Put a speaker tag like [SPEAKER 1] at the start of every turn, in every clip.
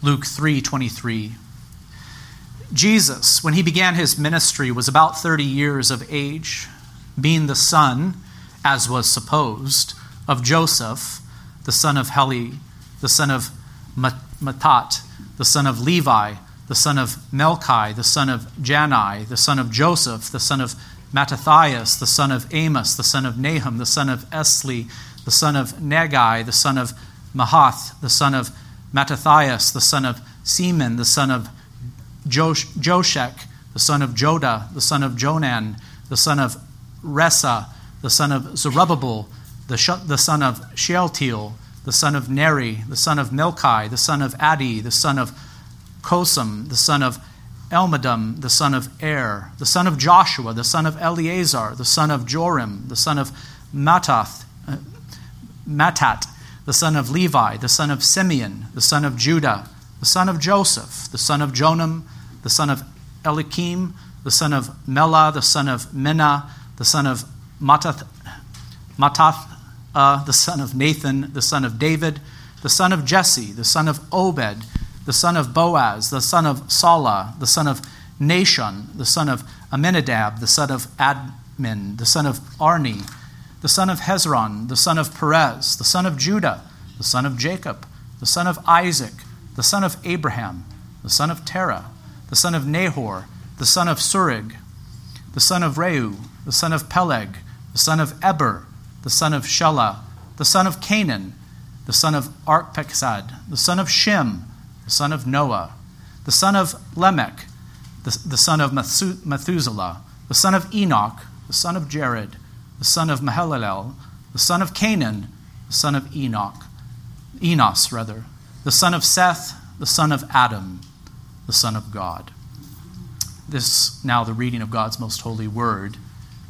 [SPEAKER 1] Luke 3:23. Jesus, when he began his ministry, was about 30 years of age, being the son, as was supposed, of Joseph, the son of Heli, the son of Matthat, the son of Levi, the son of Melchi, the son of Jannai, the son of Joseph, the son of Mattathias, the son of Amos, the son of Nahum, the son of Esli, the son of Naggai, the son of Mahath, the son of Mattathias, the son of Semein, the son of Josh- Joshek, the son of Joda, the son of Jonan, the son of Resa, the son of Zerubbabel, the, sh- the son of Shealtiel, the son of Neri, the son of Melchi, the son of Addi, the son of Cosam, the son of Elmadam, the son of Er, the son of Joshua, the son of Eleazar, the son of Jorim, the son of Mattath, uh, Mattat, the son of Levi, the son of Simeon, the son of Judah, the son of Joseph, the son of Jonam, the son of Elikim, the son of Mela, the son of Menna, the son of Mattath, Mattath uh, the son of Nathan, the son of David, the son of Jesse, the son of Obed, the son of Boaz, the son of Salah, the son of Nahshon, the son of Amminadab, the son of Admin, the son of Arni, the son of Hezron, the son of Perez, the son of Judah, the son of Jacob, the son of Isaac, the son of Abraham, the son of Terah, the son of Nahor, the son of Surig, the son of Reu, the son of Peleg, the son of Eber, the son of Shelah, the son of Cainan, the son of Arphaxad, the son of Shem, the son of Noah, the son of Lamech, the, the son of Methuselah, the son of Enoch, the son of Jared, the son of Mahalalel, the son of Canaan, the son of Enoch, Enos rather, the son of Seth, the son of Adam, the son of God. This now the reading of God's most holy word.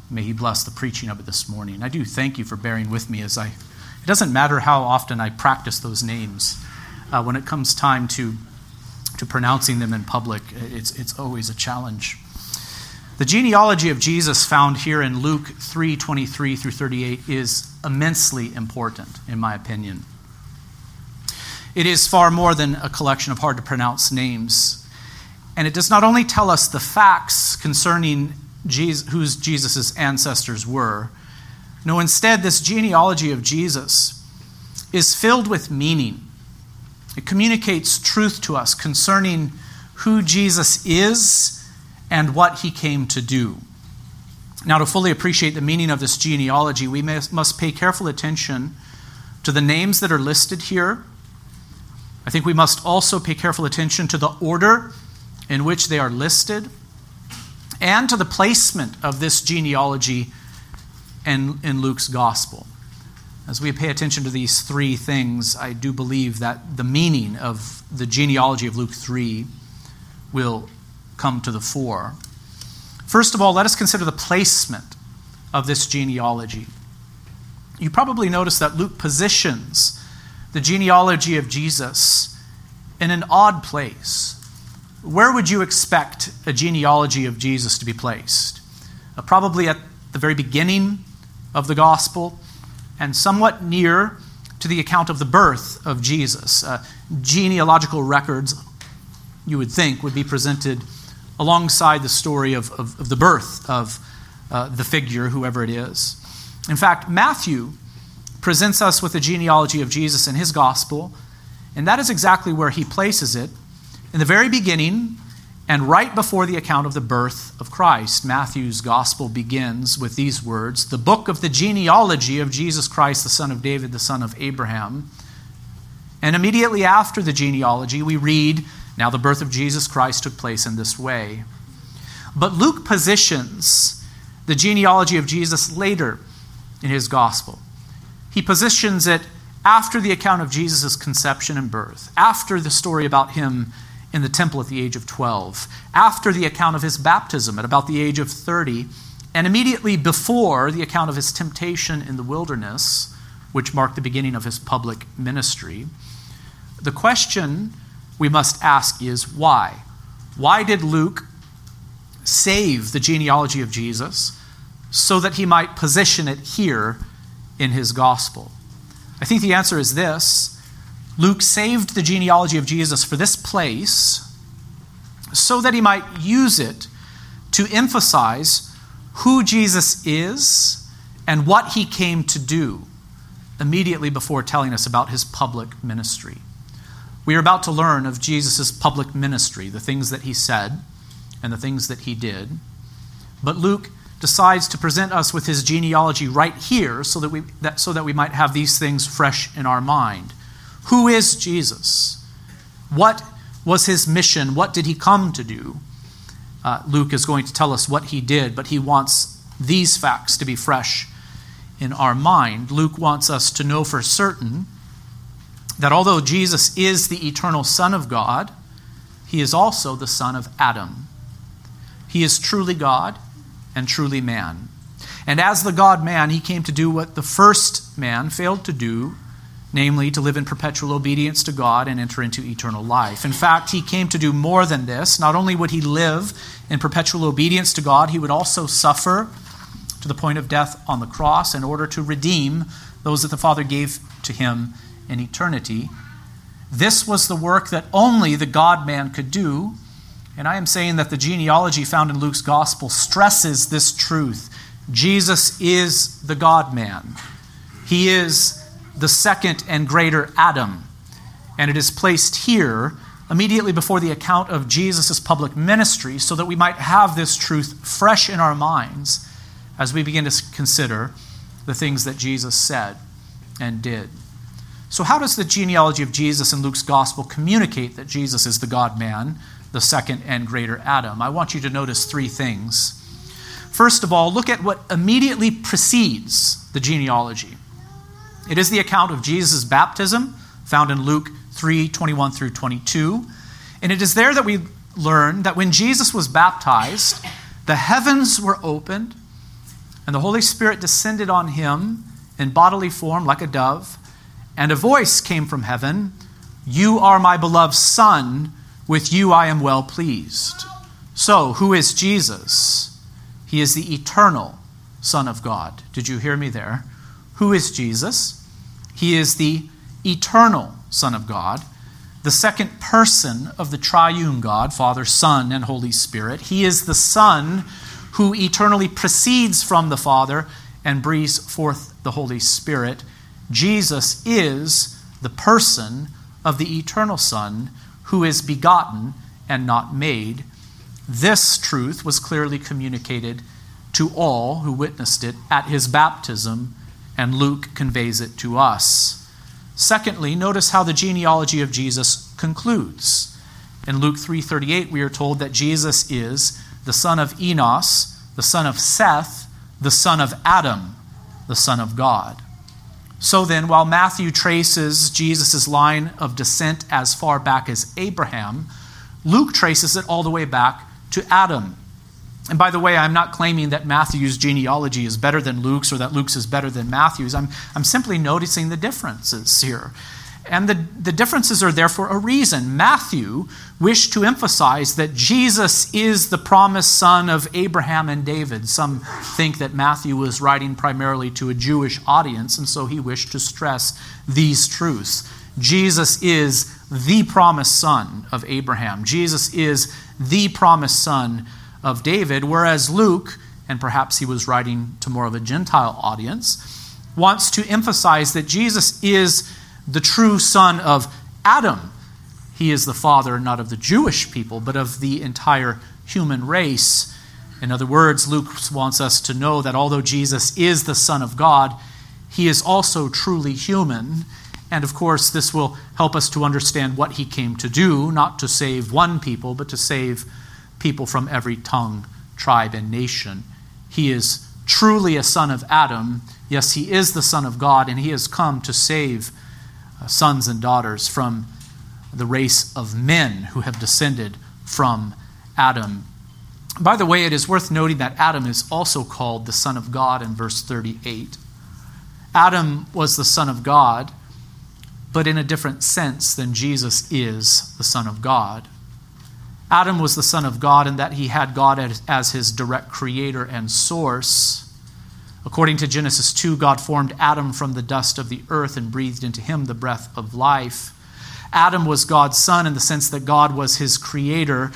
[SPEAKER 1] May He bless the preaching of it this morning. I do thank you for bearing with me as I. It doesn't matter how often I practice those names. Uh, when it comes time to to pronouncing them in public, it's it's always a challenge. The genealogy of Jesus found here in Luke 3:23 through 38 is immensely important in my opinion. It is far more than a collection of hard to pronounce names. And it does not only tell us the facts concerning Jesus, whose Jesus' ancestors were. No, instead, this genealogy of Jesus is filled with meaning. It communicates truth to us concerning who Jesus is and what he came to do. Now, to fully appreciate the meaning of this genealogy, we must pay careful attention to the names that are listed here. I think we must also pay careful attention to the order in which they are listed and to the placement of this genealogy in, in Luke's gospel. As we pay attention to these three things, I do believe that the meaning of the genealogy of Luke 3 will come to the fore. First of all, let us consider the placement of this genealogy. You probably notice that Luke positions the genealogy of Jesus in an odd place where would you expect a genealogy of Jesus to be placed? Uh, probably at the very beginning of the gospel and somewhat near to the account of the birth of Jesus. Uh, genealogical records, you would think, would be presented alongside the story of, of, of the birth of uh, the figure, whoever it is. In fact, Matthew presents us with the genealogy of Jesus in his gospel, and that is exactly where he places it in the very beginning, and right before the account of the birth of Christ, Matthew's gospel begins with these words The book of the genealogy of Jesus Christ, the son of David, the son of Abraham. And immediately after the genealogy, we read, Now the birth of Jesus Christ took place in this way. But Luke positions the genealogy of Jesus later in his gospel. He positions it after the account of Jesus' conception and birth, after the story about him in the temple at the age of 12, after the account of his baptism at about the age of 30, and immediately before the account of his temptation in the wilderness, which marked the beginning of his public ministry. The question we must ask is why? Why did Luke save the genealogy of Jesus so that he might position it here in his gospel? I think the answer is this Luke saved the genealogy of Jesus for this place so that he might use it to emphasize who Jesus is and what he came to do immediately before telling us about his public ministry. We are about to learn of Jesus' public ministry, the things that he said and the things that he did. But Luke decides to present us with his genealogy right here so that we, that, so that we might have these things fresh in our mind. Who is Jesus? What was his mission? What did he come to do? Uh, Luke is going to tell us what he did, but he wants these facts to be fresh in our mind. Luke wants us to know for certain that although Jesus is the eternal Son of God, he is also the son of Adam. He is truly God and truly man. And as the God man, he came to do what the first man failed to do, namely to live in perpetual obedience to God and enter into eternal life. In fact, he came to do more than this. Not only would he live in perpetual obedience to God, he would also suffer to the point of death on the cross in order to redeem those that the Father gave to him in eternity. This was the work that only the God man could do. And I am saying that the genealogy found in Luke's gospel stresses this truth. Jesus is the God man, he is the second and greater Adam. And it is placed here immediately before the account of Jesus' public ministry so that we might have this truth fresh in our minds as we begin to consider the things that Jesus said and did. So, how does the genealogy of Jesus in Luke's gospel communicate that Jesus is the God man, the second and greater Adam? I want you to notice three things. First of all, look at what immediately precedes the genealogy. It is the account of Jesus' baptism, found in Luke 3 21 through 22. And it is there that we learn that when Jesus was baptized, the heavens were opened, and the Holy Spirit descended on him in bodily form like a dove and a voice came from heaven You are my beloved Son, with you I am well pleased. So, who is Jesus? He is the eternal Son of God. Did you hear me there? Who is Jesus? He is the eternal Son of God, the second person of the triune God, Father, Son, and Holy Spirit. He is the Son who eternally proceeds from the Father and breathes forth the Holy Spirit. Jesus is the person of the eternal Son who is begotten and not made. This truth was clearly communicated to all who witnessed it at his baptism, and Luke conveys it to us. Secondly, notice how the genealogy of Jesus concludes. In Luke 3:38 we are told that Jesus is the son of Enos, the son of Seth, the son of Adam, the son of God. So then, while Matthew traces Jesus' line of descent as far back as Abraham, Luke traces it all the way back to Adam. And by the way, I'm not claiming that Matthew's genealogy is better than Luke's or that Luke's is better than Matthew's. I'm, I'm simply noticing the differences here. And the, the differences are there for a reason. Matthew wished to emphasize that Jesus is the promised son of Abraham and David. Some think that Matthew was writing primarily to a Jewish audience, and so he wished to stress these truths. Jesus is the promised son of Abraham, Jesus is the promised son of David, whereas Luke, and perhaps he was writing to more of a Gentile audience, wants to emphasize that Jesus is the true son of Adam. He is the father not of the Jewish people, but of the entire human race. In other words, Luke wants us to know that although Jesus is the Son of God, he is also truly human. And of course, this will help us to understand what he came to do, not to save one people, but to save people from every tongue, tribe, and nation. He is truly a son of Adam. Yes, he is the Son of God, and he has come to save sons and daughters from the race of men who have descended from Adam. By the way, it is worth noting that Adam is also called the Son of God in verse 38. Adam was the Son of God, but in a different sense than Jesus is the Son of God. Adam was the Son of God in that he had God as his direct creator and source. According to Genesis 2, God formed Adam from the dust of the earth and breathed into him the breath of life. Adam was God's son in the sense that God was his creator.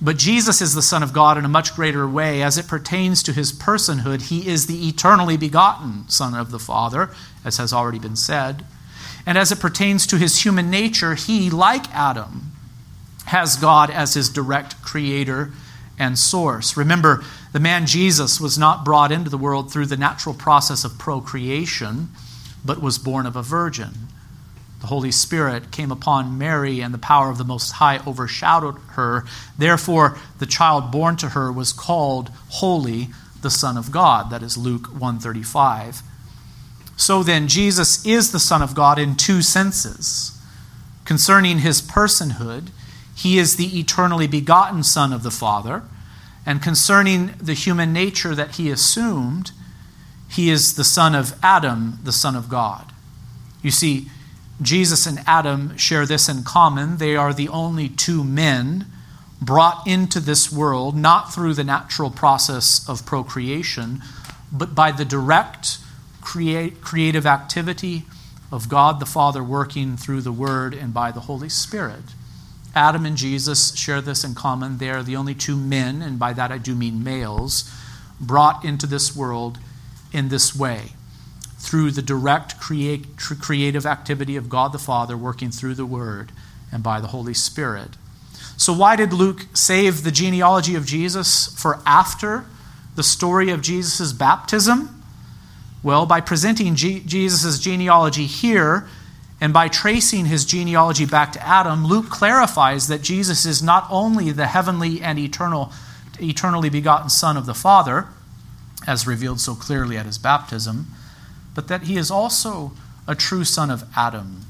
[SPEAKER 1] But Jesus is the Son of God in a much greater way. As it pertains to his personhood, he is the eternally begotten Son of the Father, as has already been said. And as it pertains to his human nature, he, like Adam, has God as his direct creator and source. Remember, the man Jesus was not brought into the world through the natural process of procreation, but was born of a virgin. The Holy Spirit came upon Mary, and the power of the Most High overshadowed her. Therefore, the child born to her was called holy, the Son of God. That is Luke 135. So then, Jesus is the Son of God in two senses. Concerning his personhood, he is the eternally begotten Son of the Father. And concerning the human nature that he assumed, he is the son of Adam, the Son of God. You see, Jesus and Adam share this in common. They are the only two men brought into this world, not through the natural process of procreation, but by the direct create, creative activity of God the Father working through the Word and by the Holy Spirit. Adam and Jesus share this in common. They are the only two men, and by that I do mean males, brought into this world in this way through the direct create, creative activity of God the Father working through the Word and by the Holy Spirit. So, why did Luke save the genealogy of Jesus for after the story of Jesus' baptism? Well, by presenting G- Jesus' genealogy here and by tracing his genealogy back to Adam, Luke clarifies that Jesus is not only the heavenly and eternal, eternally begotten Son of the Father, as revealed so clearly at his baptism, but that he is also a true son of Adam,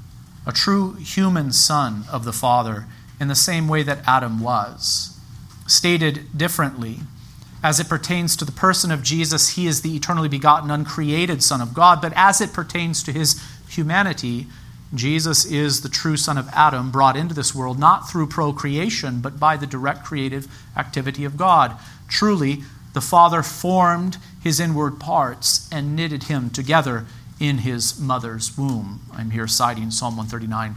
[SPEAKER 1] a true human son of the Father, in the same way that Adam was. Stated differently, as it pertains to the person of Jesus, he is the eternally begotten, uncreated Son of God, but as it pertains to his humanity, Jesus is the true son of Adam brought into this world not through procreation, but by the direct creative activity of God. Truly, the Father formed his inward parts and knitted him together in his mother's womb. I'm here citing Psalm 139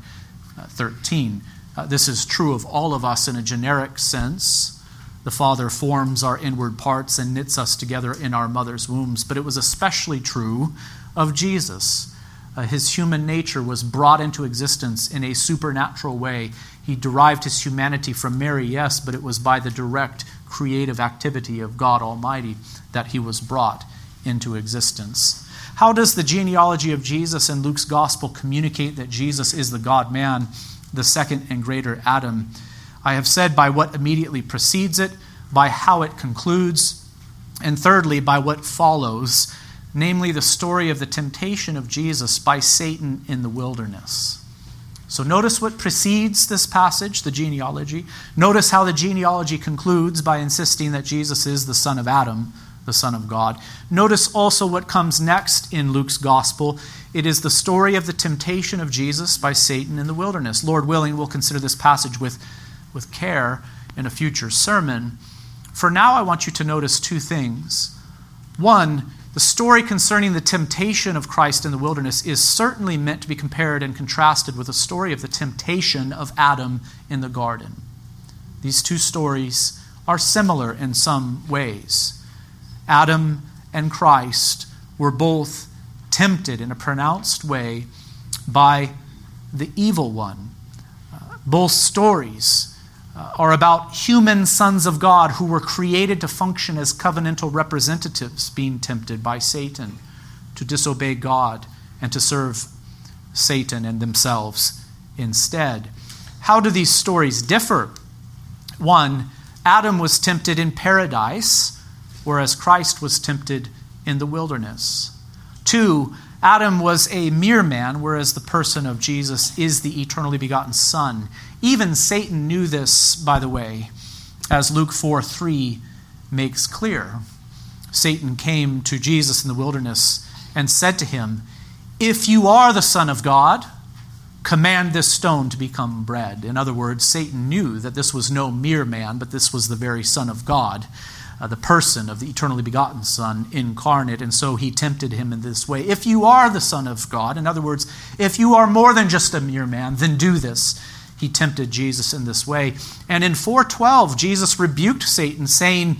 [SPEAKER 1] uh, 13. Uh, this is true of all of us in a generic sense. The Father forms our inward parts and knits us together in our mother's wombs, but it was especially true of Jesus uh, his human nature was brought into existence in a supernatural way. He derived his humanity from Mary, yes, but it was by the direct creative activity of God Almighty that he was brought into existence. How does the genealogy of Jesus in Luke's gospel communicate that Jesus is the God man, the second and greater Adam? I have said by what immediately precedes it, by how it concludes, and thirdly, by what follows namely the story of the temptation of Jesus by Satan in the wilderness. So notice what precedes this passage, the genealogy. Notice how the genealogy concludes by insisting that Jesus is the son of Adam, the son of God. Notice also what comes next in Luke's gospel. It is the story of the temptation of Jesus by Satan in the wilderness. Lord willing, we'll consider this passage with, with care in a future sermon. For now, I want you to notice two things. One, the story concerning the temptation of Christ in the wilderness is certainly meant to be compared and contrasted with the story of the temptation of Adam in the garden. These two stories are similar in some ways. Adam and Christ were both tempted in a pronounced way by the evil one. Uh, both stories Uh, are about human sons of God who were created to function as covenantal representatives, being tempted by Satan to disobey God and to serve Satan and themselves instead. How do these stories differ? One, Adam was tempted in paradise, whereas Christ was tempted in the wilderness. Two, Adam was a mere man, whereas the person of Jesus is the eternally begotten Son. Even Satan knew this, by the way, as Luke 4 3 makes clear. Satan came to Jesus in the wilderness and said to him, If you are the Son of God, command this stone to become bread. In other words, Satan knew that this was no mere man, but this was the very Son of God. uh, the person of the eternally begotten Son incarnate. And so he tempted him in this way. If you are the Son of God, in other words, if you are more than just a mere man, then do this. He tempted Jesus in this way. And in 412, Jesus rebuked Satan, saying,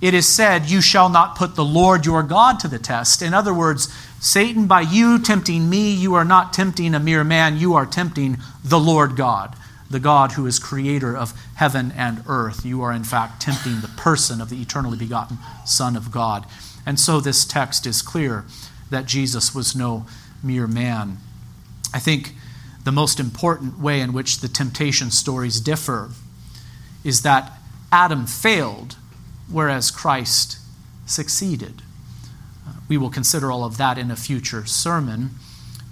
[SPEAKER 1] It is said, You shall not put the Lord your God to the test. In other words, Satan, by you tempting me, you are not tempting a mere man, you are tempting the Lord God, the God who is creator of heaven and earth. You are, in fact, tempting the person of the eternally begotten Son of God. And so this text is clear that Jesus was no mere man. I think the most important way in which the temptation stories differ is that Adam failed, whereas Christ succeeded. We will consider all of that in a future sermon.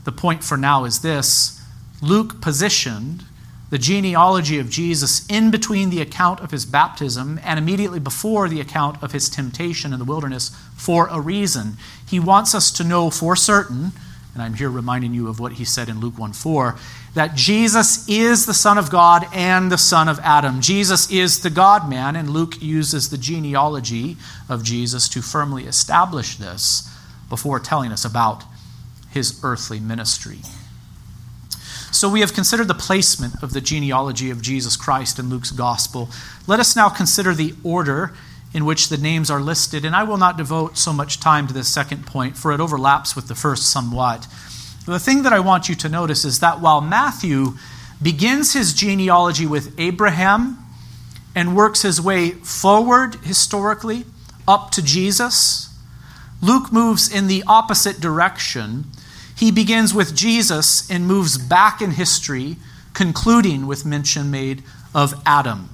[SPEAKER 1] The point for now is this Luke positioned the genealogy of Jesus in between the account of his baptism and immediately before the account of his temptation in the wilderness for a reason. He wants us to know for certain, and I'm here reminding you of what he said in Luke 1 4, that Jesus is the Son of God and the Son of Adam. Jesus is the God man, and Luke uses the genealogy of Jesus to firmly establish this before telling us about his earthly ministry. So we have considered the placement of the genealogy of Jesus Christ in Luke's gospel. Let us now consider the order in which the names are listed, and I will not devote so much time to this second point, for it overlaps with the first somewhat. The thing that I want you to notice is that while Matthew begins his genealogy with Abraham and works his way forward historically up to Jesus, Luke moves in the opposite direction. He begins with Jesus and moves back in history, concluding with mention made of Adam.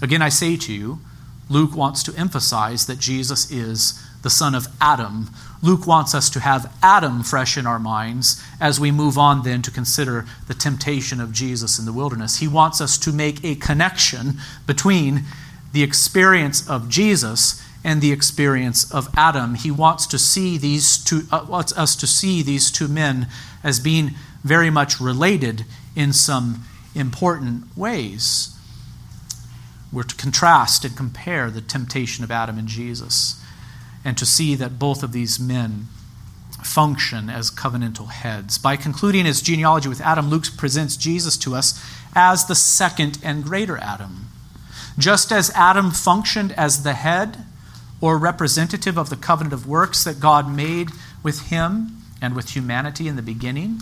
[SPEAKER 1] Again, I say to you, Luke wants to emphasize that Jesus is the son of Adam. Luke wants us to have Adam fresh in our minds as we move on then to consider the temptation of Jesus in the wilderness. He wants us to make a connection between the experience of Jesus and the experience of Adam. He wants to see these two, uh, wants us to see these two men as being very much related in some important ways. We're to contrast and compare the temptation of Adam and Jesus, and to see that both of these men function as covenantal heads. By concluding his genealogy with Adam, Luke presents Jesus to us as the second and greater Adam. Just as Adam functioned as the head, or representative of the covenant of works that God made with him and with humanity in the beginning,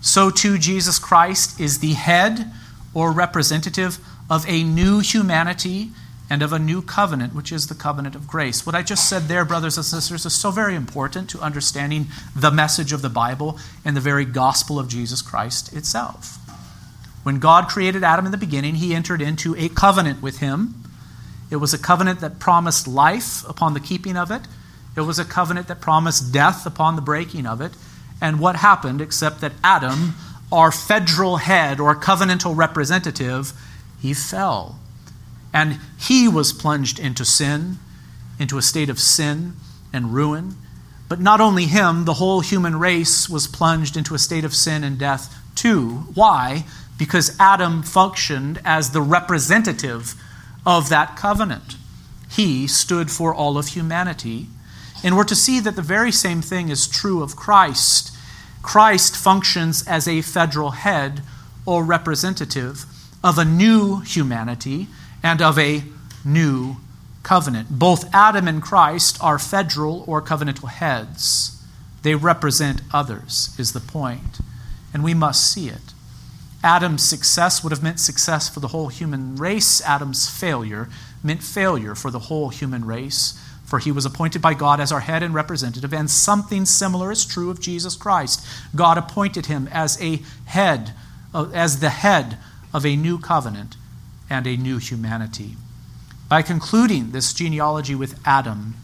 [SPEAKER 1] so too Jesus Christ is the head or representative of a new humanity and of a new covenant, which is the covenant of grace. What I just said there, brothers and sisters, is so very important to understanding the message of the Bible and the very gospel of Jesus Christ itself. When God created Adam in the beginning, he entered into a covenant with him it was a covenant that promised life upon the keeping of it. It was a covenant that promised death upon the breaking of it. And what happened, except that Adam, our federal head or covenantal representative, he fell. And he was plunged into sin, into a state of sin and ruin. But not only him, the whole human race was plunged into a state of sin and death too. Why? Because Adam functioned as the representative of that covenant. He stood for all of humanity. And we're to see that the very same thing is true of Christ. Christ functions as a federal head or representative of a new humanity and of a new covenant. Both Adam and Christ are federal or covenantal heads. They represent others, is the point. And we must see it. Adam's success would have meant success for the whole human race. Adam's failure meant failure for the whole human race, for he was appointed by God as our head and representative, and something similar is true of Jesus Christ. God appointed him as a head, uh, as the head of a new covenant and a new humanity. By concluding this genealogy with Adam,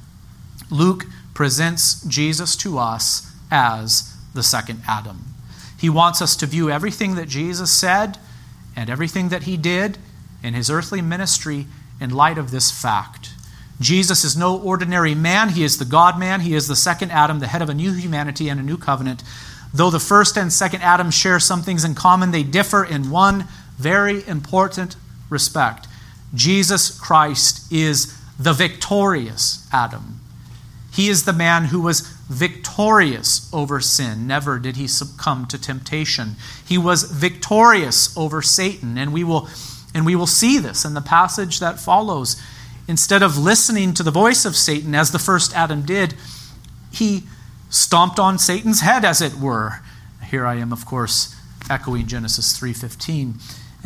[SPEAKER 1] Luke presents Jesus to us as the second Adam. He wants us to view everything that Jesus said and everything that he did in his earthly ministry in light of this fact. Jesus is no ordinary man. He is the God man. He is the second Adam, the head of a new humanity and a new covenant. Though the first and second Adam share some things in common, they differ in one very important respect. Jesus Christ is the victorious Adam. He is the man who was victorious over sin. Never did he succumb to temptation. He was victorious over Satan, and we will and we will see this in the passage that follows. Instead of listening to the voice of Satan as the first Adam did, he stomped on Satan's head as it were. Here I am of course echoing Genesis 3:15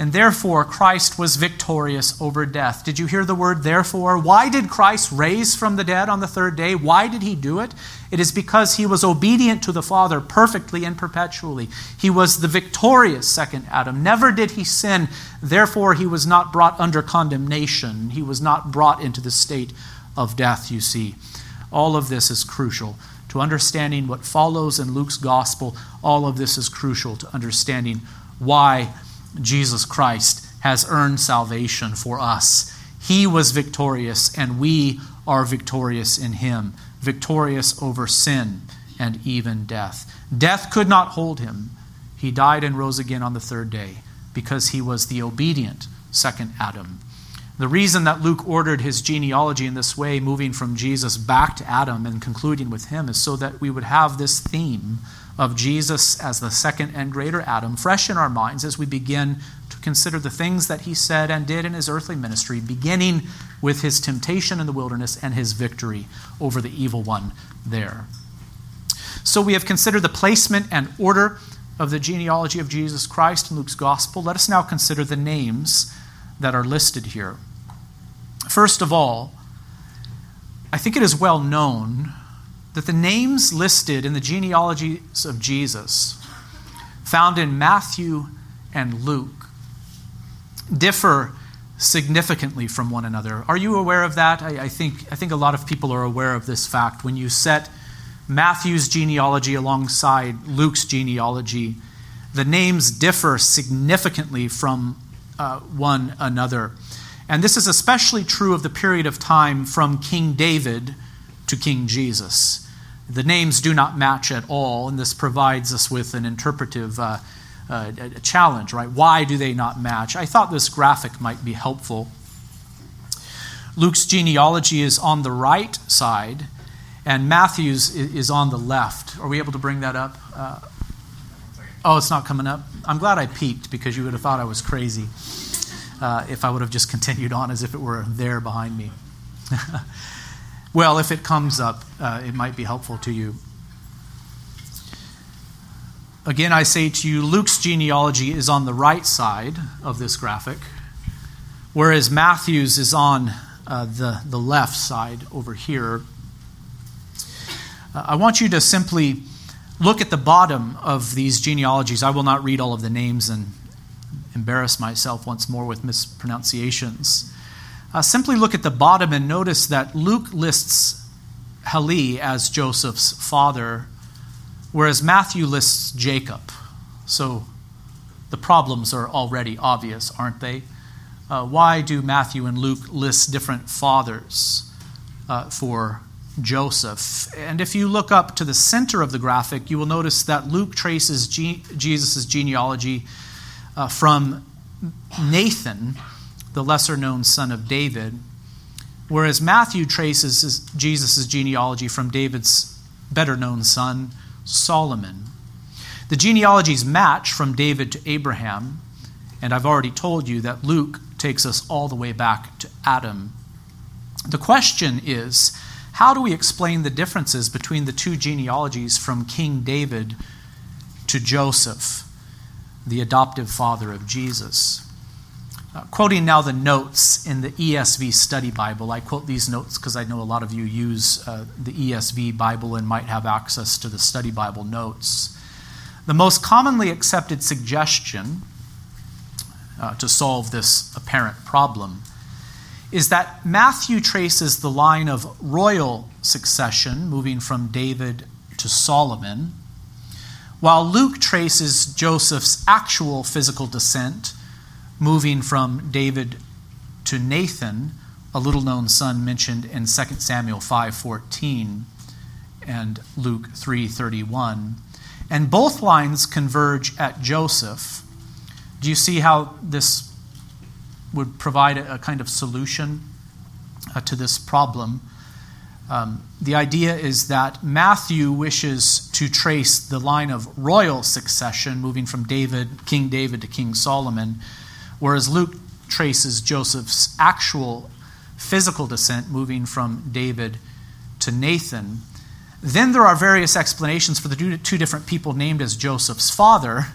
[SPEAKER 1] and therefore Christ was victorious over death. Did you hear the word therefore? Why did Christ raise from the dead on the third day? Why did he do it? It is because he was obedient to the Father perfectly and perpetually. He was the victorious second Adam. Never did he sin. Therefore, he was not brought under condemnation. He was not brought into the state of death, you see. All of this is crucial to understanding what follows in Luke's gospel. All of this is crucial to understanding why Jesus Christ has earned salvation for us. He was victorious, and we are victorious in him, victorious over sin and even death. Death could not hold him. He died and rose again on the third day because he was the obedient second Adam. The reason that Luke ordered his genealogy in this way, moving from Jesus back to Adam and concluding with him, is so that we would have this theme of Jesus as the second and greater Adam fresh in our minds as we begin to consider the things that he said and did in his earthly ministry, beginning with his temptation in the wilderness and his victory over the evil one there. So we have considered the placement and order of the genealogy of Jesus Christ in Luke's gospel. Let us now consider the names that are listed here. First of all, I think it is well known that the names listed in the genealogies of Jesus, found in Matthew and Luke, differ significantly from one another. Are you aware of that? I, I, think, I think a lot of people are aware of this fact. When you set Matthew's genealogy alongside Luke's genealogy, the names differ significantly from uh, one another. And this is especially true of the period of time from King David to King Jesus. The names do not match at all, and this provides us with an interpretive uh, uh, challenge, right? Why do they not match? I thought this graphic might be helpful. Luke's genealogy is on the right side, and Matthew's is on the left. Are we able to bring that up? Uh, oh, it's not coming up? I'm glad I peeked because you would have thought I was crazy uh, if I would have just continued on as if it were there behind me. Well, if it comes up, uh, it might be helpful to you. Again, I say to you, Luke's genealogy is on the right side of this graphic, whereas Matthew's is on uh, the, the left side over here. Uh, I want you to simply look at the bottom of these genealogies. I will not read all of the names and embarrass myself once more with mispronunciations. Uh, simply look at the bottom and notice that Luke lists Heli as Joseph's father, whereas Matthew lists Jacob. So the problems are already obvious, aren't they? Uh, why do Matthew and Luke list different fathers uh, for Joseph? And if you look up to the center of the graphic, you will notice that Luke traces G- Jesus' genealogy uh, from Nathan the lesser known son of David, whereas Matthew traces Jesus' genealogy from David's better known son, Solomon. The genealogies match from David to Abraham, and I've already told you that Luke takes us all the way back to Adam. The question is how do we explain the differences between the two genealogies from King David to Joseph, the adoptive father of Jesus? Uh, quoting now the notes in the ESV Study Bible. I quote these notes because I know a lot of you use uh, the ESV Bible and might have access to the Study Bible notes. The most commonly accepted suggestion uh, to solve this apparent problem is that Matthew traces the line of royal succession, moving from David to Solomon, while Luke traces Joseph's actual physical descent moving from David to Nathan, a little known son mentioned in 2 Samuel 5:14 and Luke 3:31. And both lines converge at Joseph. Do you see how this would provide a, kind of solution? uh, to this problem. Um, the idea is that Matthew wishes to trace the line of royal succession, moving from David, King David to King Solomon, whereas Luke traces Joseph's actual physical descent, moving from David to Nathan. Then there are various explanations for the two different people named as Joseph's father.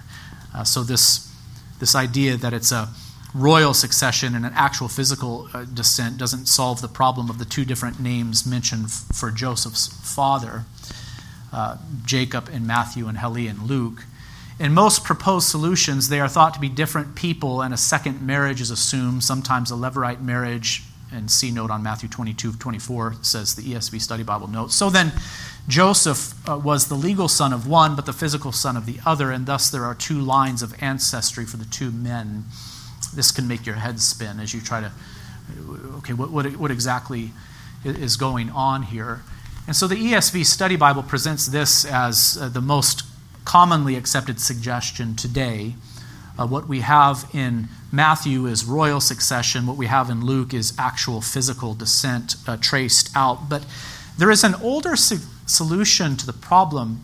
[SPEAKER 1] Uh, so this this idea that it's a royal succession and an actual physical uh, descent doesn't solve the problem of the two different names mentioned f- for Joseph's father, uh, Jacob in Matthew and Heli in Luke. In most proposed solutions, they are thought to be different people, and a second marriage is assumed, sometimes a Levirate marriage. And C note on Matthew 22 24 says the ESV Study Bible note. So then, Joseph uh, was the legal son of one, but the physical son of the other, and thus there are two lines of ancestry for the two men this can make your head spin as you try to, okay, what, what, what exactly is going on here? And so the ESV Study Bible presents this as uh, the most commonly accepted suggestion today. Uh, what we have in Matthew is royal succession. What we have in Luke is actual physical descent uh, traced out. But there is an older so- solution to the problem.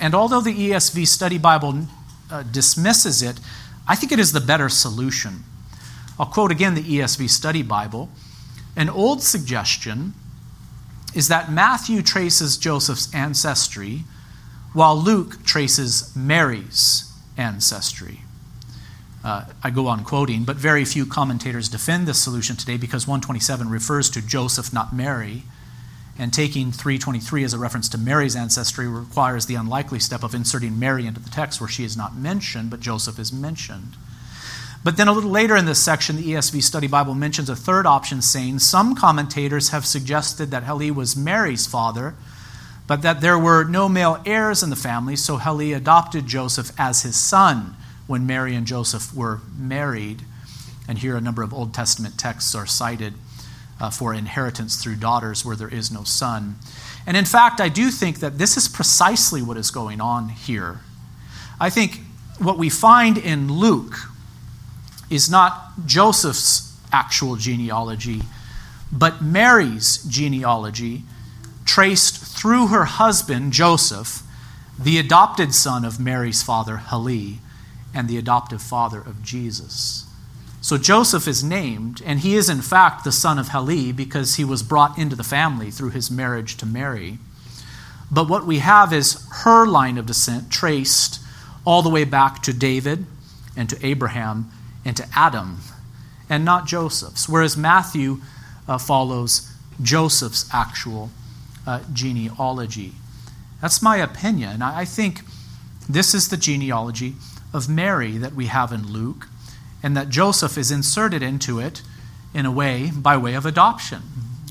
[SPEAKER 1] And although the ESV Study Bible uh, dismisses it, I think it is the better solution. I'll quote again the ESV Study Bible. An old suggestion is that Matthew traces Joseph's ancestry while Luke traces Mary's ancestry. Uh, I go on quoting, but very few commentators defend this solution today because 127 refers to Joseph, not Mary. And taking 323 as a reference to Mary's ancestry requires the unlikely step of inserting Mary into the text where she is not mentioned, but Joseph is mentioned. But then a little later in this section, the ESV Study Bible mentions a third option, saying some commentators have suggested that Heli was Mary's father, but that there were no male heirs in the family, so Heli adopted Joseph as his son when Mary and Joseph were married. And here a number of Old Testament texts are cited uh, for inheritance through daughters where there is no son. And in fact, I do think that this is precisely what is going on here. I think what we find in Luke is not Joseph's actual genealogy, but Mary's genealogy, traced through her husband, Joseph, the adopted son of Mary's father, Heli, and the adoptive father of Jesus. So Joseph is named, and he is in fact the son of Heli because he was brought into the family through his marriage to Mary. But what we have is her line of descent traced all the way back to David and to Abraham and to Adam, and not Joseph's. Whereas Matthew uh, follows Joseph's actual uh, genealogy. That's my opinion. I think this is the genealogy of Mary that we have in Luke and that Joseph is inserted into it in a way by way of adoption.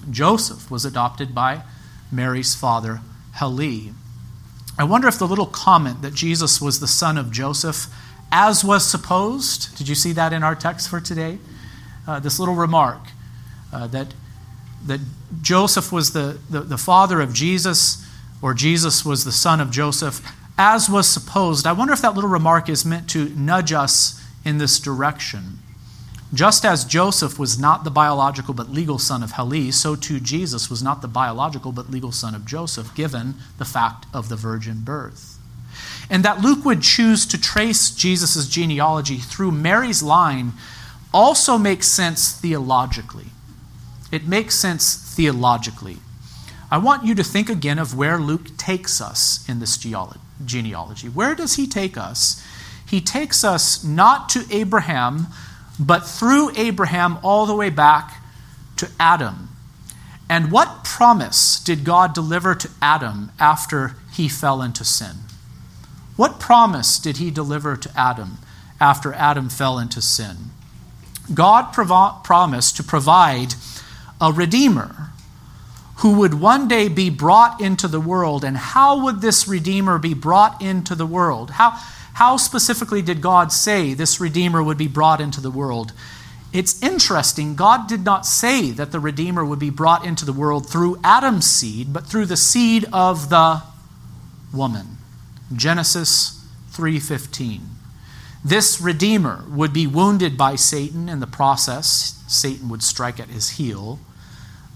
[SPEAKER 1] Joseph was adopted by Mary's father, Heli. I wonder if the little comment that Jesus was the son of Joseph, as was supposed, did you see that in our text for today? Uh, this little remark uh, that, that Joseph was the, the, the father of Jesus, or Jesus was the son of Joseph, as was supposed. I wonder if that little remark is meant to nudge us in this direction. Just as Joseph was not the biological but legal son of Heli, so too Jesus was not the biological but legal son of Joseph, given the fact of the virgin birth. And that Luke would choose to trace Jesus' genealogy through Mary's line also makes sense theologically. It makes sense theologically. I want you to think again of where Luke takes us in this genealogy. Where does he take us he takes us not to Abraham, but through Abraham all the way back to Adam. And what promise did God deliver to Adam after he fell into sin? What promise did he deliver to Adam after Adam fell into sin? God prov- promised to provide a redeemer who would one day be brought into the world. And how would this redeemer be brought into the world? How, how specifically did God say this Redeemer would be brought into the world? It's interesting, God did not say that the Redeemer would be brought into the world through Adam's seed, but through the seed of the woman. Genesis 3:15. This Redeemer would be wounded by Satan in the process. Satan would strike at his heel.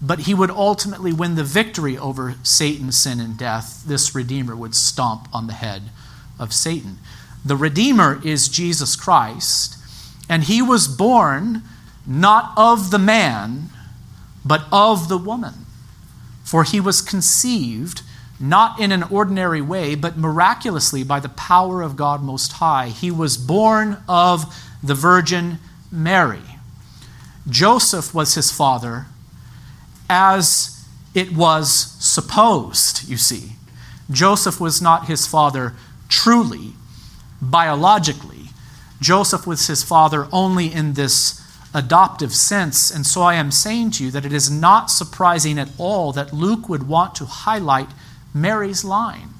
[SPEAKER 1] But he would ultimately win the victory over Satan, sin, and death. This Redeemer would stomp on the head of Satan. The Redeemer is Jesus Christ, and he was born not of the man, but of the woman. For he was conceived not in an ordinary way, but miraculously by the power of God Most High. He was born of the Virgin Mary. Joseph was his father, as it was supposed, you see. Joseph was not his father truly, biologically. Joseph was his father only in this adoptive sense. And so I am saying to you that it is not surprising at all that Luke would want to highlight Mary's line.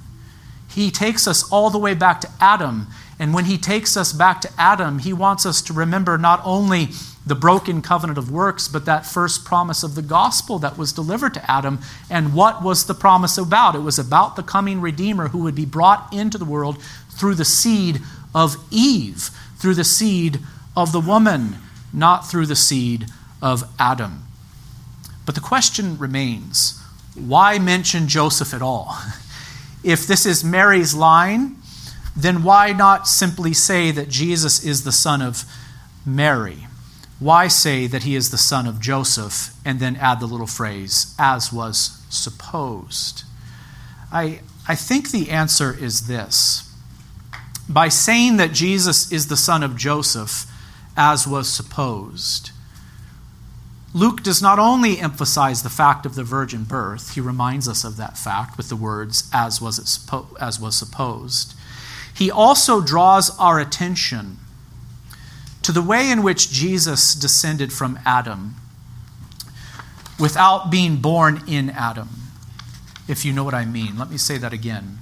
[SPEAKER 1] He takes us all the way back to Adam. And when he takes us back to Adam, he wants us to remember not only the broken covenant of works, but that first promise of the gospel that was delivered to Adam. And what was the promise about? It was about the coming Redeemer who would be brought into the world through the seed of Eve, through the seed of the woman, not through the seed of Adam. But the question remains why mention Joseph at all? If this is Mary's line, then why not simply say that Jesus is the son of Mary? Why say that he is the son of Joseph and then add the little phrase, as was supposed? I, I think the answer is this. By saying that Jesus is the son of Joseph, as was supposed, Luke does not only emphasize the fact of the virgin birth, he reminds us of that fact with the words, as was, suppo- as was supposed. He also draws our attention to the way in which Jesus descended from Adam without being born in Adam, if you know what I mean. Let me say that again.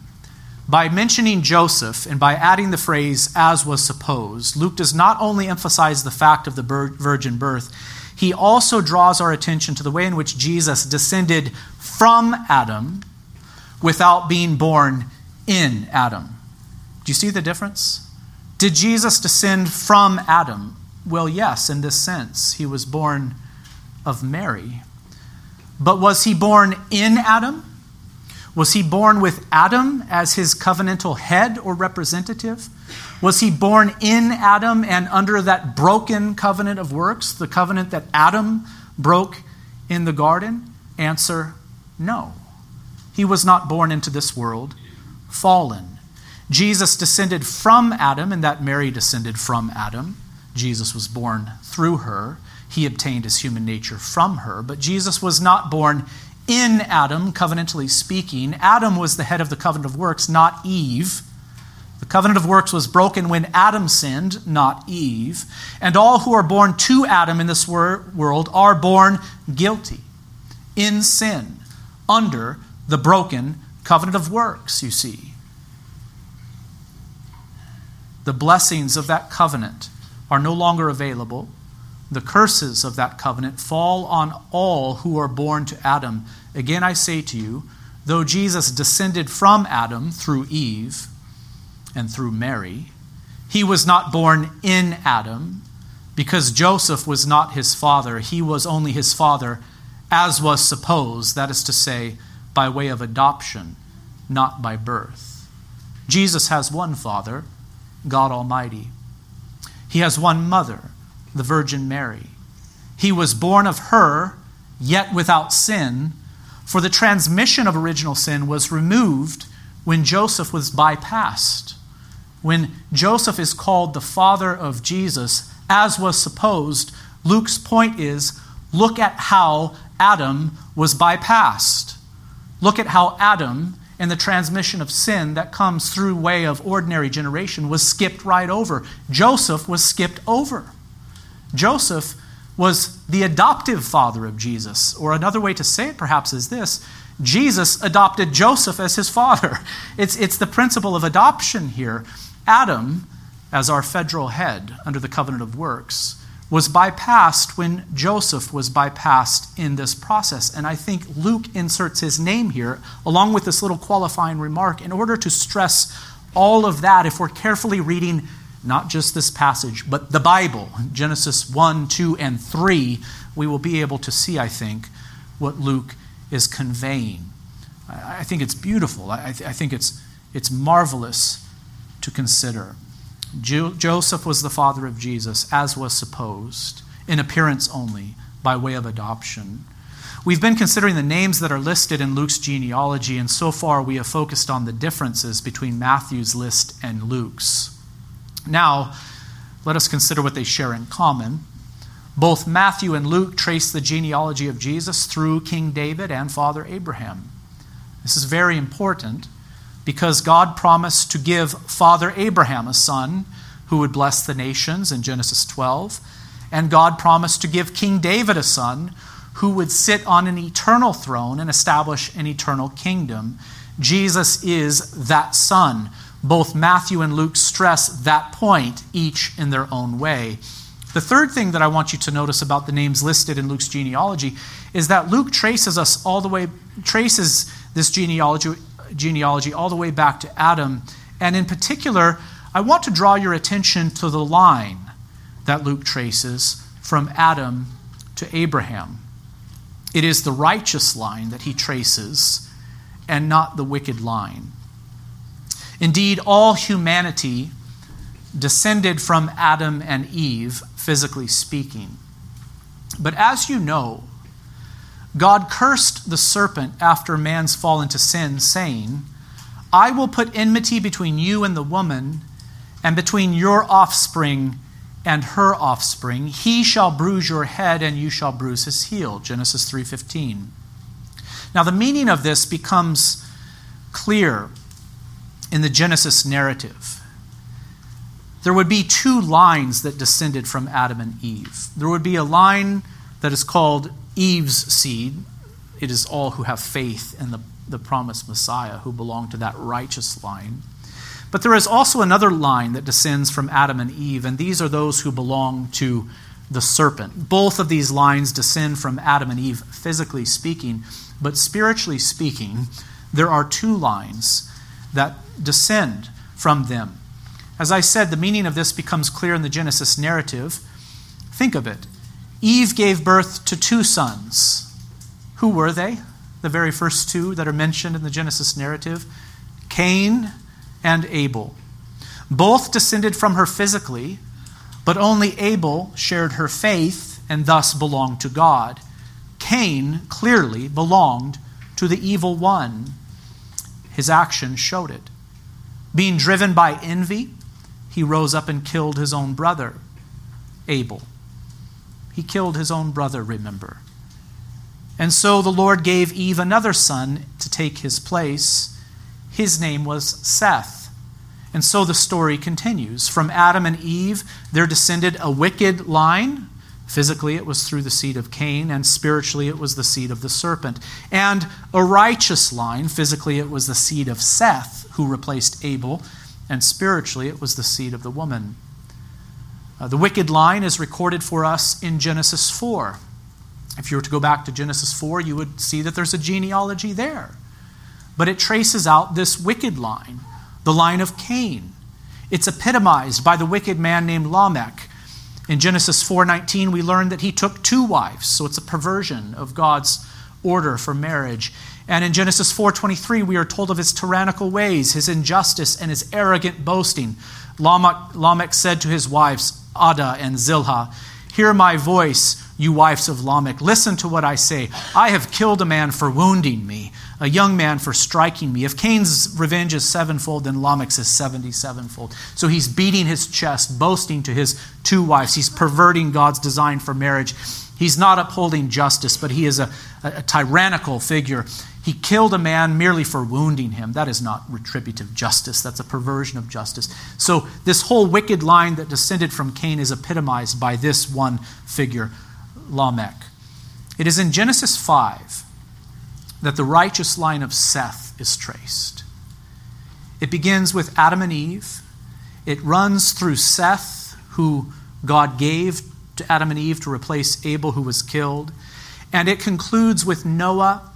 [SPEAKER 1] By mentioning Joseph and by adding the phrase, as was supposed, Luke does not only emphasize the fact of the virgin birth, he also draws our attention to the way in which Jesus descended from Adam without being born in Adam. Do you see the difference? Did Jesus descend from Adam? Well, yes, in this sense. He was born of Mary. But was he born in Adam? Was he born with Adam as his covenantal head or representative? Was he born in Adam and under that broken covenant of works, the covenant that Adam broke in the garden? Answer no. He was not born into this world fallen. Jesus descended from Adam, and that Mary descended from Adam. Jesus was born through her. He obtained his human nature from her. But Jesus was not born in Adam, covenantally speaking. Adam was the head of the covenant of works, not Eve. The covenant of works was broken when Adam sinned, not Eve. And all who are born to Adam in this world are born guilty, in sin, under the broken covenant of works, you see the blessings of that covenant are no longer available. The curses of that covenant fall on all who are born to Adam. Again, I say to you, though Jesus descended from Adam through Eve and through Mary, he was not born in Adam because Joseph was not his father. He was only his father as was supposed, that is to say, by way of adoption, not by birth. Jesus has one father, God Almighty. He has one mother, the Virgin Mary. He was born of her, yet without sin, for the transmission of original sin was removed when Joseph was bypassed. When Joseph is called the father of Jesus, as was supposed, Luke's point is look at how Adam was bypassed. Look at how Adam and the transmission of sin that comes through way of ordinary generation was skipped right over. Joseph was skipped over. Joseph was the adoptive father of Jesus. Or another way to say it perhaps is this Jesus adopted Joseph as his father. It's, it's the principle of adoption here. Adam, as our federal head under the covenant of works, was bypassed when Joseph was bypassed in this process. And I think Luke inserts his name here, along with this little qualifying remark, in order to stress all of that if we're carefully reading not just this passage, but the Bible, Genesis 1, 2, and 3, we will be able to see, I think, what Luke is conveying. I, think it's beautiful. I, th- I think it's, it's marvelous to consider. Jo- Joseph was the father of Jesus, as was supposed, in appearance only, by way of adoption. We've been considering the names that are listed in Luke's genealogy, and so far we have focused on the differences between Matthew's list and Luke's. Now, let us consider what they share in common. Both Matthew and Luke trace the genealogy of Jesus through King David and Father Abraham. This is very important because God promised to give Father Abraham a son who would bless the nations in Genesis 12, and God promised to give King David a son who would sit on an eternal throne and establish an eternal kingdom. Jesus is that Son. Both Matthew and Luke stress that point, each in their own way. The third thing that I want you to notice about the names listed in Luke's genealogy is that Luke traces us all the way, traces this genealogy, genealogy all the way back to Adam. And in particular, I want to draw your attention to the line that Luke traces from Adam to Abraham. It is the righteous line that he traces and not the wicked line. Indeed, all humanity descended from Adam and Eve, physically speaking. But as you know, God cursed the serpent after man's fall into sin, saying, I will put enmity between you and the woman, and between your offspring and her offspring. He shall bruise your head and you shall bruise his heel. Genesis 3.15 now the meaning of this becomes clear in the genesis narrative. There would be two lines that descended from adam and eve. There would be a line that is called eve's seed it is all who have faith in the, the promised messiah who belong to that righteous line but there is also another line that descends from Adam and Eve, and these are those who belong to the serpent. Both of these lines descend from Adam and Eve, physically speaking, but spiritually speaking, there are two lines that descend from them. As I said, the meaning of this becomes clear in the Genesis narrative. Think of it. Eve gave birth to two sons. Who were they? The very first two that are mentioned in the Genesis narrative Cain and Abel. Both descended from her physically, but only Abel shared her faith and thus belonged to God. Cain clearly belonged to the evil one. His actions showed it. Being driven by envy, he rose up and killed his own brother, Abel. He killed his own brother, remember. And so the Lord gave Eve another son to take his place. His name was Seth. And so the story continues. From Adam and Eve, there descended a wicked line. Physically, it was through the seed of Cain, and spiritually, it was the seed of the serpent. And a righteous line. Physically, it was the seed of Seth, who replaced Abel, and spiritually, it was the seed of the woman. Uh, the wicked line is recorded for us in Genesis 4. If you were to go back to Genesis 4, you would see that there's a genealogy there but it traces out this wicked line, the line of Cain. It's epitomized by the wicked man named Lamech. In Genesis 4:19 we learn that he took two wives, so it's a perversion of God's order for marriage. And in Genesis 4:23 we are told of his tyrannical ways, his injustice and his arrogant boasting. Lamech, said to his wives Adah and Zillah, "Hear my voice, you wives of Lamech. Listen to what I say. I have killed a man for wounding me a young man for striking me. If Cain's revenge is sevenfold, then Lamech's is 77fold. So he's beating his chest, boasting to his two wives. He's perverting God's design for marriage. He's not upholding justice, but he is a, a, a tyrannical figure. He killed a man merely for wounding him. That is not retributive justice. That's a perversion of justice. So, this whole wicked line that descended from Cain is epitomized by this one figure, Lamech. It is in Genesis 5 that the righteous line of Seth is traced. It begins with Adam and Eve. It runs through Seth, who God gave to Adam and Eve to replace Abel, who was killed. And it concludes with Noah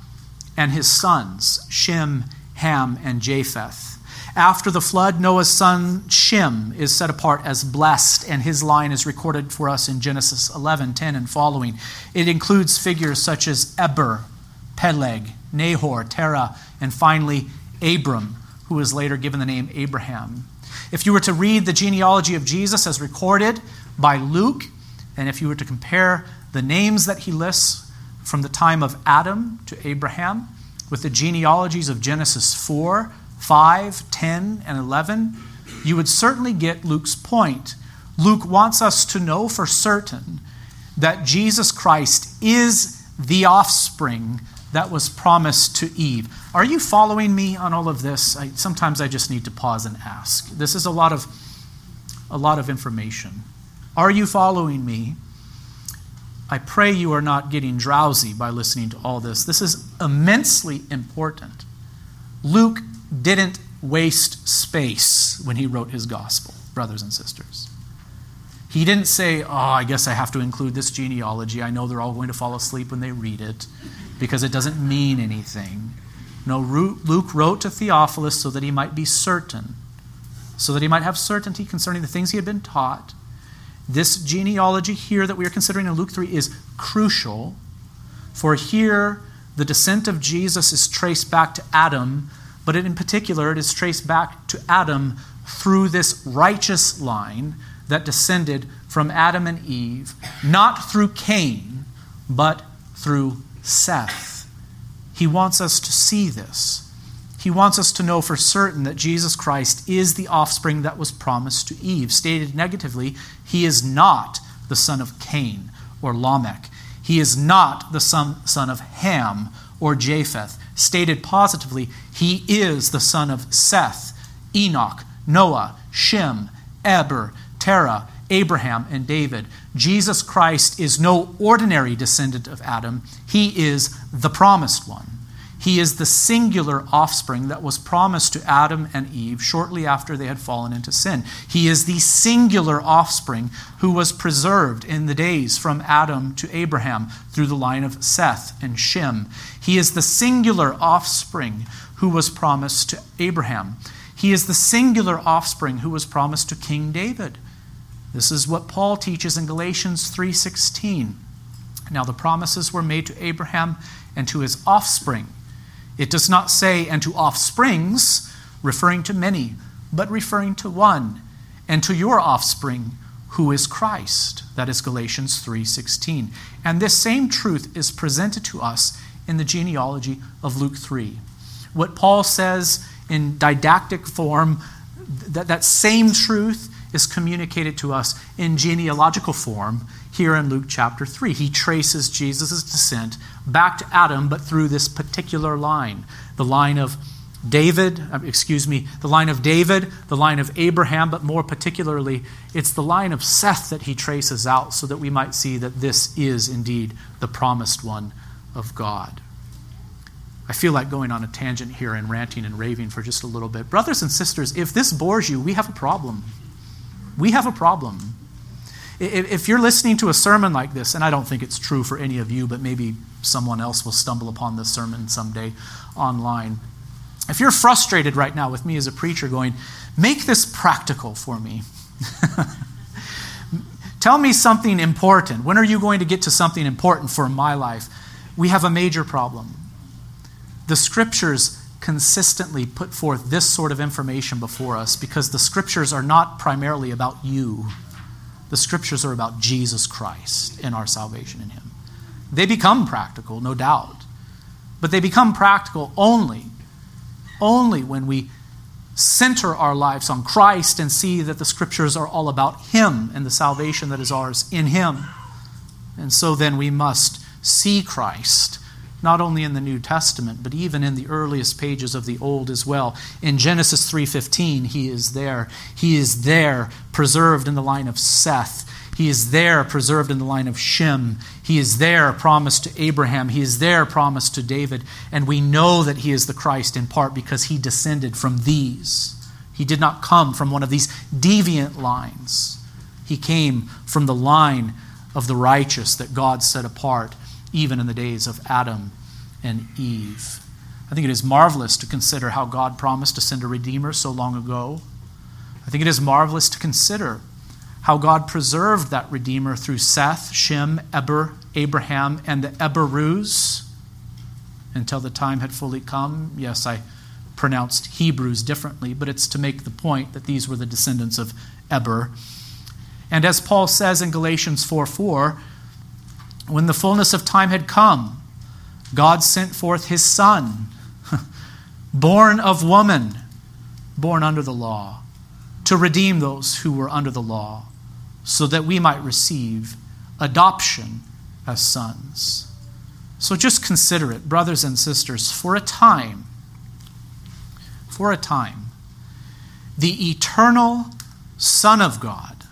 [SPEAKER 1] and his sons, Shem, Ham, and Japheth. After the flood, Noah's son Shem is set apart as blessed, and his line is recorded for us in Genesis 11 10 and following. It includes figures such as Eber, Peleg, Nahor, Terah, and finally Abram, who was later given the name Abraham. If you were to read the genealogy of Jesus as recorded by Luke, and if you were to compare the names that he lists from the time of Adam to Abraham with the genealogies of Genesis 4, 5, 10, and 11, you would certainly get Luke's point. Luke wants us to know for certain that Jesus Christ is the offspring that was promised to Eve. Are you following me on all of this? I, sometimes I just need to pause and ask. This is a lot of a lot of information. Are you following me? I pray you are not getting drowsy by listening to all this. This is immensely important. Luke didn't waste space when he wrote his gospel, brothers and sisters. He didn't say, Oh, I guess I have to include this genealogy. I know they're all going to fall asleep when they read it because it doesn't mean anything. No, Luke wrote to Theophilus so that he might be certain, so that he might have certainty concerning the things he had been taught. This genealogy here that we are considering in Luke 3 is crucial, for here the descent of Jesus is traced back to Adam, but in particular it is traced back to Adam through this righteous line that descended from Adam and Eve, not through Cain, but through Seth. He wants us to see this. He wants us to know for certain that Jesus Christ is the offspring that was promised to Eve. Stated negatively, he is not the son of Cain or Lamech. He is not the son, son of Ham or Japheth. Stated positively, he is the son of Seth, Enoch, Noah, Shem, Eber, Terah, Abraham, and David. Jesus Christ is no ordinary descendant of Adam, he is the promised one. He is the singular offspring that was promised to Adam and Eve shortly after they had fallen into sin. He is the singular offspring who was preserved in the days from Adam to Abraham through the line of Seth and Shem. He is the singular offspring who was promised to Abraham. He is the singular offspring who was promised to King David. This is what Paul teaches in Galatians 3:16. Now the promises were made to Abraham and to his offspring. It does not say and to offsprings, referring to many, but referring to one, and to your offspring who is Christ. That is Galatians 3:16. And this same truth is presented to us in the genealogy of Luke 3. What Paul says in didactic form, that, that same truth is communicated to us in genealogical form here in Luke chapter 3. He traces Jesus' descent back to Adam, but through this particular line the line of David, uh, excuse me, the line of David, the line of Abraham, but more particularly, it's the line of Seth that he traces out so that we might see that this is indeed the promised one of God. I feel like going on a tangent here and ranting and raving for just a little bit. Brothers and sisters, if this bores you, we have a problem we have a problem. If you're listening to a sermon like this, and I don't think it's true for any of you, but maybe someone else will stumble upon this sermon someday online. If you're frustrated right now with me as a preacher going, make this practical for me. Tell me something important. When are you going to get to something important for my life? We have a major problem. The scriptures consistently put forth this sort of information before us because the scriptures are not primarily about you. The scriptures are about Jesus Christ and our salvation in Him. They become practical, no doubt, but they become practical only, only when we center our lives on Christ and see that the scriptures are all about Him and the salvation that is ours in Him. And so then we must see Christ not only in the New Testament, but even in the earliest pages of the Old as well. In Genesis 3:15, he is there. He is there preserved in the line of Seth. He is there preserved in the line of Shem. He is there promised to Abraham. He is there promised to David. And we know that he is the Christ in part because he descended from these. He did not come from one of these deviant lines. He came from the line of the righteous that God set apart even in the days of Adam and Eve. I think it is marvelous to consider how God promised to send a Redeemer so long ago. I think it is marvelous to consider how God preserved that Redeemer through Seth, Shem, Eber, Abraham, and the Eberus. until the time had fully come. Yes, I pronounced Hebrews differently, but it's to make the point that these were the descendants of Eber. And as Paul says in Galatians 4 4, when the fullness of time had come, God sent forth his Son, born of woman, born under the law, to redeem those who were under the law, so that we might receive adoption as sons. So just consider it, brothers and sisters, for a time, for a time, the eternal Son of God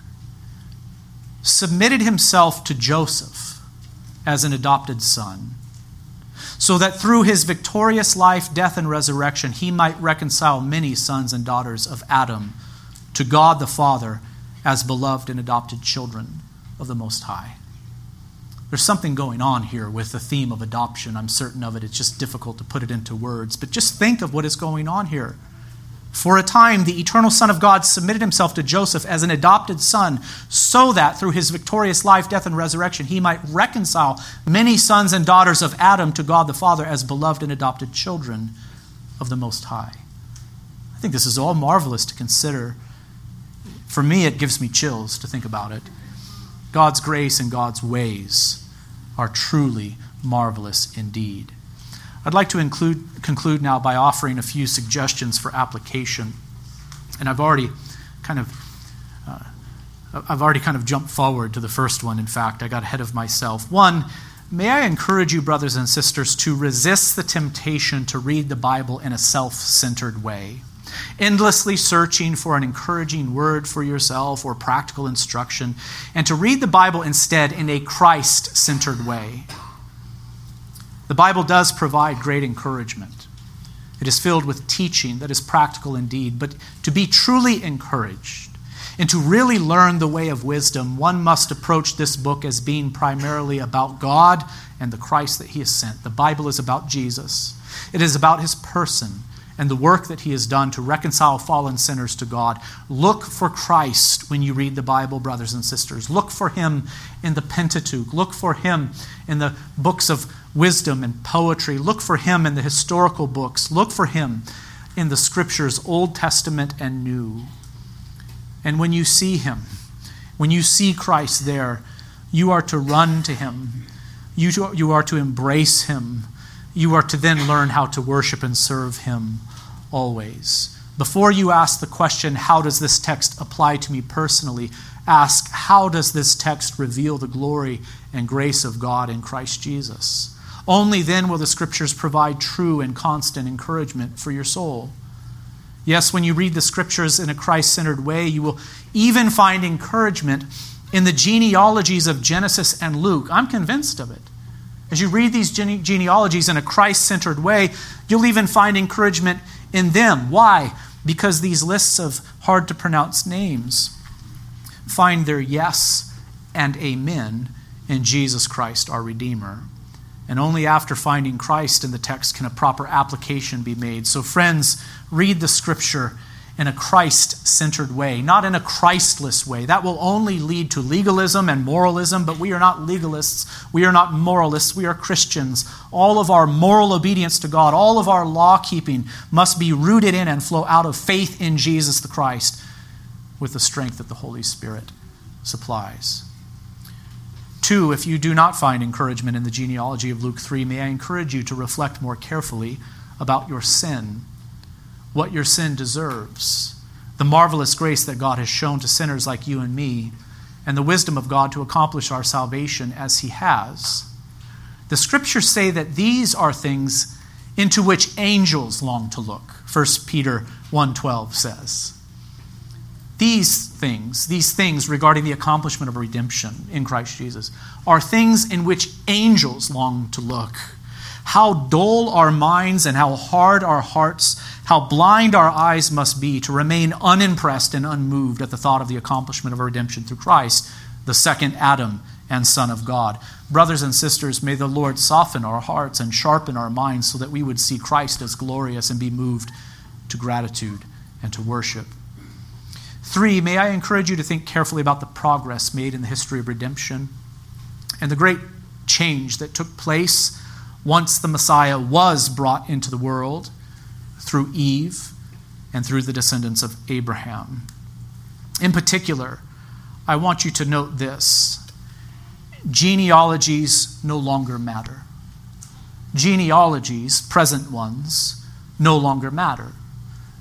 [SPEAKER 1] submitted himself to Joseph as an adopted son, so that through his victorious life, death, and resurrection, he might reconcile many sons and daughters of Adam to God the Father as beloved and adopted children of the Most High. There's something going on here with the theme of adoption. I'm certain of it. It's just difficult to put it into words. But just think of what is going on here. For a time, the eternal Son of God submitted himself to Joseph as an adopted son, so that through his victorious life, death, and resurrection, he might reconcile many sons and daughters of Adam to God the Father as beloved and adopted children of the Most High. I think this is all marvelous to consider. For me, it gives me chills to think about it. God's grace and God's ways are truly marvelous indeed. I'd like to include, conclude now by offering a few suggestions for application. And I've already kind of uh, I've already kind of jumped forward to the first one. In fact, I got ahead of myself. One, may I encourage you, brothers and sisters, to resist the temptation to read the Bible in a self centered way, endlessly searching for an encouraging word for yourself or practical instruction, and to read the Bible instead in a Christ centered way. The Bible does provide great encouragement. It is filled with teaching that is practical indeed, but to be truly encouraged and to really learn the way of wisdom, one must approach this book as being primarily about God and the Christ that He has sent. The Bible is about Jesus, it is about His person and the work that He has done to reconcile fallen sinners to God. Look for Christ when you read the Bible, brothers and sisters. Look for Him in the Pentateuch, look for Him in the books of wisdom and poetry. Look for him in the historical books. Look for him in the scriptures, Old Testament and New. And when you see him, when you see Christ there, you are to run to him. You, you are to embrace him. You are to then learn how to worship and serve him always. Before you ask the question, how does this text apply to me personally? Ask, how does this text reveal the glory and grace of God in Christ Jesus? Only then will the scriptures provide true and constant encouragement for your soul. Yes, when you read the scriptures in a Christ centered way, you will even find encouragement in the genealogies of Genesis and Luke. I'm convinced of it. As you read these gene- genealogies in a Christ centered way, you'll even find encouragement in them. Why? Because these lists of hard to pronounce names find their yes and amen in Jesus Christ, our Redeemer. And only after finding Christ in the text can a proper application be made. So, friends, read the scripture in a Christ centered way, not in a Christless way. That will only lead to legalism and moralism, but we are not legalists. We are not moralists. We are Christians. All of our moral obedience to God, all of our law keeping must be rooted in and flow out of faith in Jesus the Christ with the strength that the Holy Spirit supplies. Two, if you do not find encouragement in the genealogy of Luke 3, may I encourage you to reflect more carefully about your sin, what your sin deserves, the marvelous grace that God has shown to sinners like you and me, and the wisdom of God to accomplish our salvation as He has. The scriptures say that these are things into which angels long to look. 1 Peter 1:12 says. These things, these things regarding the accomplishment of redemption in Christ Jesus, are things in which angels long to look. How dull our minds and how hard our hearts, how blind our eyes must be to remain unimpressed and unmoved at the thought of the accomplishment of redemption through Christ, the second Adam and Son of God. Brothers and sisters, may the Lord soften our hearts and sharpen our minds so that we would see Christ as glorious and be moved to gratitude and to worship. Three, may I encourage you to think carefully about the progress made in the history of redemption and the great change that took place once the Messiah was brought into the world through Eve and through the descendants of Abraham. In particular, I want you to note this genealogies no longer matter. Genealogies, present ones, no longer matter.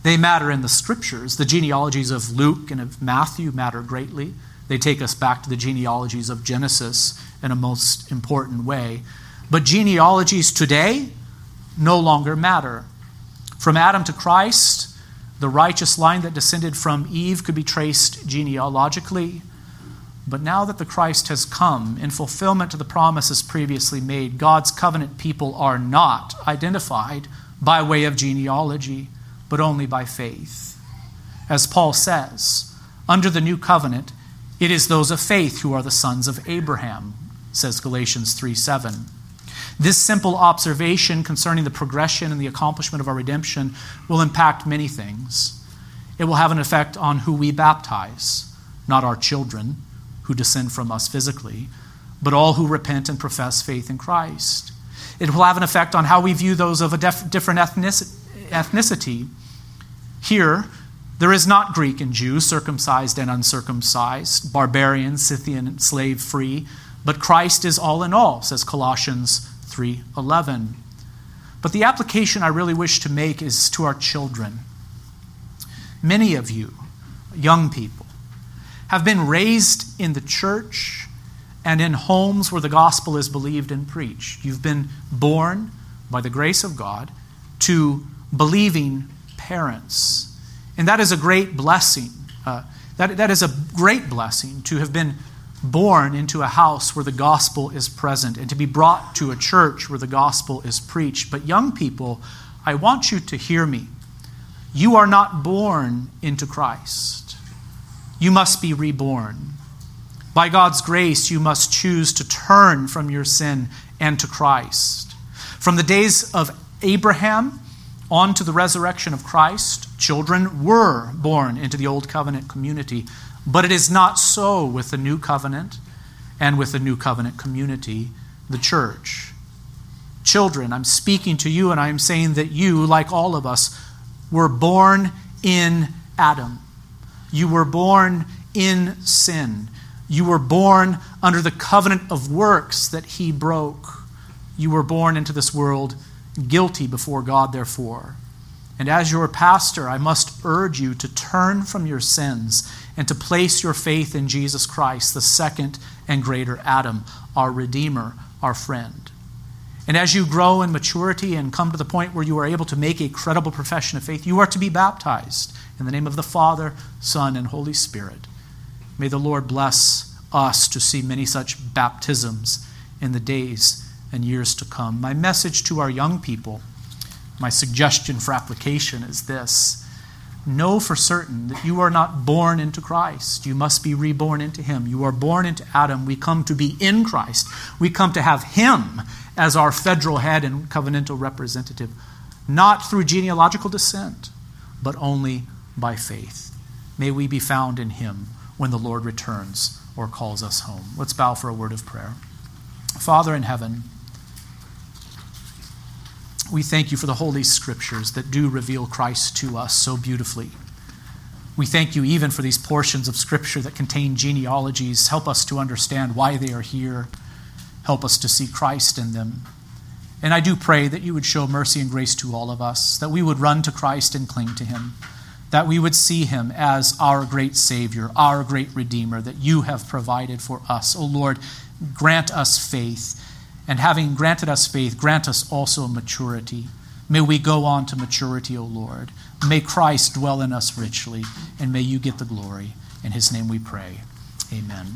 [SPEAKER 1] They matter in the scriptures. The genealogies of Luke and of Matthew matter greatly. They take us back to the genealogies of Genesis in a most important way. But genealogies today no longer matter. From Adam to Christ, the righteous line that descended from Eve could be traced genealogically. But now that the Christ has come, in fulfillment to the promises previously made, God's covenant people are not identified by way of genealogy, but only by faith. As Paul says, under the new covenant, it is those of faith who are the sons of Abraham, says Galatians 3 7. This simple observation concerning the progression and the accomplishment of our redemption will impact many things. It will have an effect on who we baptize, not our children who descend from us physically, but all who repent and profess faith in Christ. It will have an effect on how we view those of a def- different ethnicity. Here, there is not Greek and Jew, circumcised and uncircumcised, barbarian, Scythian, slave free, but Christ is all in all, says Colossians 3:11. But the application I really wish to make is to our children. Many of you, young people, have been raised in the church and in homes where the gospel is believed and preached. You've been born by the grace of God to believing parents. And that is a great blessing. Uh, that, that is a great blessing to have been born into a house where the gospel is present and to be brought to a church where the gospel is preached. But, young people, I want you to hear me. You are not born into Christ, you must be reborn. By God's grace, you must choose to turn from your sin and to Christ. From the days of Abraham on to the resurrection of Christ, children were born into the Old Covenant community but it is not so with the new covenant and with the new covenant community, the church. Children, I'm speaking to you and I am saying that you, like all of us, were born in Adam. You were born in sin. You were born under the covenant of works that he broke. You were born into this world guilty before God, therefore. And as your pastor, I must urge you to turn from your sins and to place your faith in Jesus Christ, the second and greater Adam, our Redeemer, our friend. And as you grow in maturity and come to the point where you are able to make a credible profession of faith, you are to be baptized in the name of the Father, Son, and Holy Spirit. May the Lord bless us to see many such baptisms in the days and years to come. My message to our young people, my suggestion for application is this know for certain that you are not born into Christ. You must be reborn into Him. You are born into Adam. We come to be in Christ. We come to have Him as our federal head and covenantal representative, not through genealogical descent, but only by faith. May we be found in Him when the Lord returns or calls us home. Let's bow for a word of prayer. Father in heaven, we thank you for the Holy Scriptures that do reveal Christ to us so beautifully. We thank you even for these portions of Scripture that contain genealogies. Help us to understand why they are here. Help us to see Christ in them. And I do pray that you would show mercy and grace to all of us, that we would run to Christ and cling to him, that we would see him as our great Savior, our great Redeemer, that you have provided for us. O oh Lord, grant us faith and having granted us faith, grant us also maturity. May we go on to maturity, O Lord. May Christ dwell in us richly, and may you get the glory. In his name we pray. Amen.